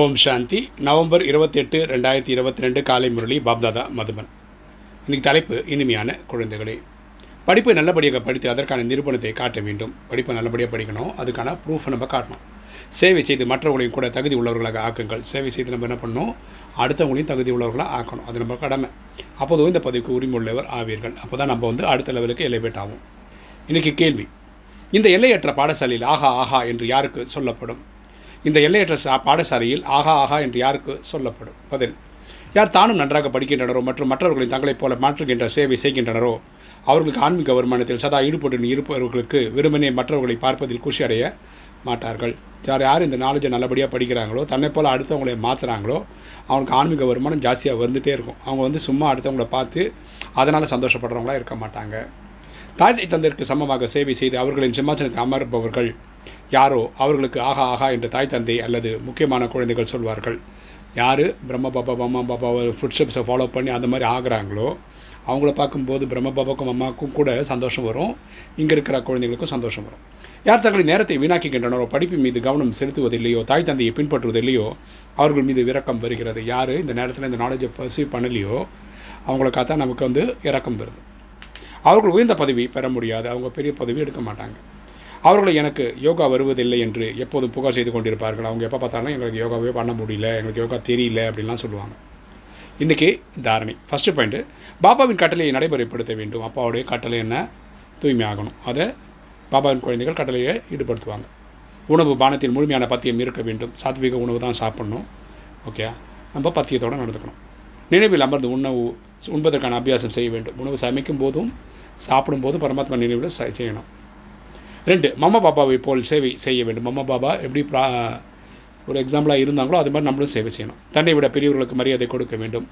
ஓம் சாந்தி. November இருபத்தெட்டு ரெண்டாயிரத்தி இருபத்தி ரெண்டு காலை முரளி பாப்தாதா மதுபன். இன்னைக்கு தலைப்பு இனிமையான குழந்தைகளே. படிப்பை நல்லபடியாக படித்து அதற்கான நிரூபணத்தை காட்ட வேண்டும். படிப்பை நல்லபடியாக படிக்கணும். அதுக்கான ப்ரூஃபை நம்ம காட்டணும். சேவை செய்து மற்றவங்களையும் கூட தகுதி உள்ளவர்களாக ஆக்குங்கள். சேவை செய்து நம்ம என்ன பண்ணணும்? அடுத்தவங்களையும் தகுதி உள்ளவர்களாக ஆக்கணும். அது நம்ம கடமை. அப்போதும் இந்த பதவிக்கு உரிமை உள்ளவர் ஆவீர்கள். அப்போ தான் நம்ம வந்து அடுத்த லெவலுக்கு எலிவேட் ஆகும் இன்றைக்கி கேள்வி. இந்த எல்லையற்ற பாடசாலையில் ஆஹா ஆஹா என்று யாருக்கு சொல்லப்படும்? இந்த எல்லையற்ற சா பாடசாலையில் ஆஹா ஆஹா என்று யாருக்கு சொல்லப்படும்? பதில் யார் தானும் நன்றாக படிக்கின்றனரோ மற்றும் மற்றவர்களை தங்களைப் போல மாற்றுகின்ற சேவை செய்கின்றனரோ அவர்களுக்கு ஆன்மீக வருமானத்தில் சதா ஈடுபட்டு இருப்பவர்களுக்கு வெறுமனே மற்றவர்களை பார்ப்பதில் குஷி அடைய மாட்டார்கள். யார் யார் இந்த நாலேஜை நல்லபடியாக படிக்கிறாங்களோ தன்னை போல் அடுத்தவங்களை மாற்றுறாங்களோ அவனுக்கு ஆன்மீக வருமானம் ஜாஸ்தியாக வந்துகிட்டே இருக்கும். அவங்க வந்து சும்மா அடுத்தவங்கள பார்த்து அதனால் சந்தோஷப்படுறவங்களா இருக்க மாட்டாங்க. தாய் தந்தைக்கு சமமாக சேவை செய்து அவர்களின் சிம்மாசனத்தை அமர்பவர்கள் யாரோ அவர்களுக்கு ஆகா ஆகா என்று தாய் தந்தை அல்லது முக்கியமான குழந்தைகள் சொல்வார்கள். யார்? பிரம்ம பாபா அம்மா பாபா ஃபுட் ஸ்டெப்ஸை ஃபாலோ பண்ணி அந்த மாதிரி ஆகிறாங்களோ அவங்கள பார்க்கும்போது பிரம்ம பாபாக்கும் அம்மாவுக்கும் கூட சந்தோஷம் வரும். இங்கே இருக்கிற குழந்தைகளுக்கும் சந்தோஷம் வரும். யார் தங்களின் நேரத்தை வீணாக்கின்றனரோ படிப்பு மீது கவனம் செலுத்துவதில்லையோ தாய் தந்தையை பின்பற்றுவதில்லையோ அவர்கள் மீது இறக்கம் வருகிறது. யார்? இந்த நேரத்தில் இந்த நாலேஜை பர்சீவ் பண்ணலையோ அவங்களுக்காக தான் நமக்கு வந்து இறக்கம் வருது. அவர்கள் உயர்ந்த பதவி பெற முடியாது. அவங்க பெரிய பதவி எடுக்க மாட்டாங்க. அவர்களை எனக்கு யோகா வருவதில்லை என்று எப்போதும் புகார் செய்து கொண்டிருப்பார்கள். அவங்க எப்போ பார்த்தாலும் எங்களுக்கு யோகாவே பண்ண முடியல எங்களுக்கு யோகா தெரியல அப்படின்லாம் சொல்லுவாங்க. இன்றைக்கி தாரணை. ஃபஸ்ட்டு பாயிண்ட்டு பாபாவின் கட்டளையை நடைமுறைப்படுத்த வேண்டும். அப்பாவுடைய கட்டளை என்ன? தூய்மை ஆகணும். அதை பாபாவின் குழந்தைகள் கட்டளையை ஈடுபடுத்துவாங்க. உணவு பானத்தின் முழுமையான பத்தியம் இருக்க வேண்டும். சாத்விக உணவு தான் சாப்பிட்ணும். ஓகே நம்ம பத்தியத்தோடு நடந்துக்கணும். நினைவில் அமர்ந்து உணவு உண்பதற்கான அபியாசம் செய்ய வேண்டும். உணவு சமைக்கும் போதும் சாப்பிடும் போதும் பரமாத்மா நினைவில் செய்யணும். ரெண்டு மம்ம பாபாவை போல் சேவை செய்ய வேண்டும். மம்ம பாபா எப்படி ப்ரா ஒரு எக்ஸாம்பிளாக இருந்தாங்களோ அது மாதிரி நம்மளும் சேவை செய்யணும். தன்னை விட பெரியவர்களுக்கு மரியாதை கொடுக்க வேண்டும்.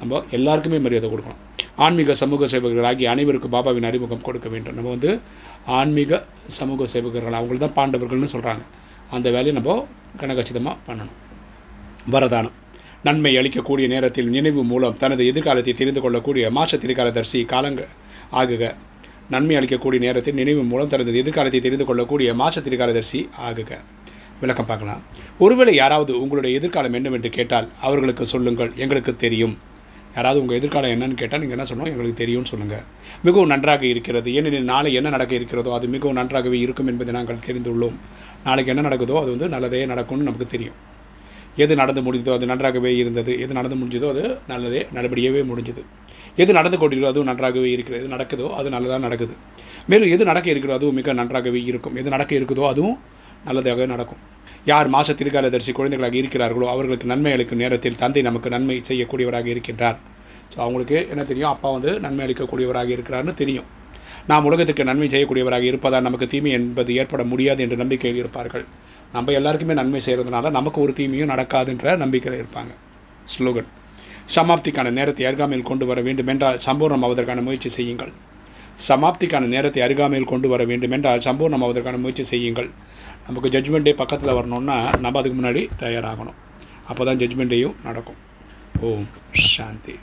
நம்ம எல்லாருக்குமே மரியாதை கொடுக்கணும். ஆன்மீக சமூக சேவகர்கள் ஆகிய அனைவருக்கும் பாபாவின் அறிமுகம் கொடுக்க வேண்டும். நம்ம வந்து ஆன்மீக சமூக சேவகர்கள் அவங்கள தான் பாண்டவர்கள்னு சொல்கிறாங்க அந்த வேலையை நம்ம கனகச்சிதமாக பண்ணணும். வரதானம். நன்மை அளிக்கக்கூடிய நேரத்தில் நினைவு மூலம் தனது எதிர்காலத்தை தெரிந்து கொள்ளக்கூடிய மாச திரிகாலதர்சி காலங்கள் ஆகுக. நன்மை அளிக்கக்கூடிய நேரத்தில் நினைவு மூலம் தனது எதிர்காலத்தை தெரிந்து கொள்ளக்கூடிய மாச ஆகுக. விளக்கம் பார்க்கலாம். ஒருவேளை யாராவது உங்களுடைய எதிர்காலம் என்னவென்று கேட்டால் அவர்களுக்கு சொல்லுங்கள் எங்களுக்கு தெரியும். யாராவது உங்கள் எதிர்காலம் என்னன்னு கேட்டால் நீங்கள் என்ன சொன்னோம் எங்களுக்கு தெரியும்னு சொல்லுங்கள் மிகவும் நன்றாக இருக்கிறது. ஏனெனில் நாளை என்ன நடக்க இருக்கிறதோ அது மிகவும் நன்றாகவே இருக்கும் என்பதை நாங்கள் தெரிந்துள்ளோம். நாளைக்கு என்ன நடக்குதோ அது வந்து நல்லதே நடக்கும்னு நமக்கு தெரியும். எது நடந்து முடிந்ததோ அது நன்றாகவே இருந்தது. எது நடந்து முடிஞ்சதோ அது நல்லதே நல்லபடியாகவே முடிஞ்சது. எது நடந்து கொண்டிருக்கிறோ அதுவும் நன்றாகவே இருக்கிறது. எது நடக்குதோ அது நல்லதாக நடக்குது. மேலும் எது நடக்க இருக்கிறோ அதுவும் மிக நன்றாகவே இருக்கும். எது நடக்க இருக்குதோ அதுவும் நல்லதாக நடக்கும். யார் மாச திருக்காலதரிசி குழந்தைகளாக இருக்கிறார்களோ அவர்களுக்கு நன்மை அளிக்கும் நேரத்தில் தந்தை நமக்கு நன்மை செய்யக்கூடியவராக இருக்கின்றார். ஸோ அவங்களுக்கு என்ன தெரியும்? அப்பா வந்து நன்மை அளிக்கக்கூடியவராக இருக்கிறார்னு தெரியும். நாம் உலகத்திற்கு நன்மை செய்யக்கூடியவராக இருப்பதால் நமக்கு தீமை என்பது ஏற்பட முடியாது என்ற நம்பிக்கையில் இருப்பார்கள். நம்ம எல்லாருக்குமே நன்மை செய்கிறதுனால நமக்கு ஒரு தீமையும் நடக்காதுன்ற நம்பிக்கையில் இருப்பாங்க. ஸ்லோகன் சமாப்திக்கான நேரத்தை அருகாமையில் கொண்டு வர வேண்டும் என்றால் சம்பூர்ணம் முயற்சி செய்யுங்கள். சமாப்திக்கான நேரத்தை அருகாமையில் கொண்டு வர வேண்டும் என்றால் சம்பூர்ணம் முயற்சி செய்யுங்கள். நமக்கு ஜட்ஜ்மெண்ட் டே பக்கத்தில் வரணுன்னா நம்ம அதுக்கு முன்னாடி தயாராகணும். அப்போ தான் ஜட்ஜ்மெண்ட் டேயும் நடக்கும். ஓம் சாந்தி.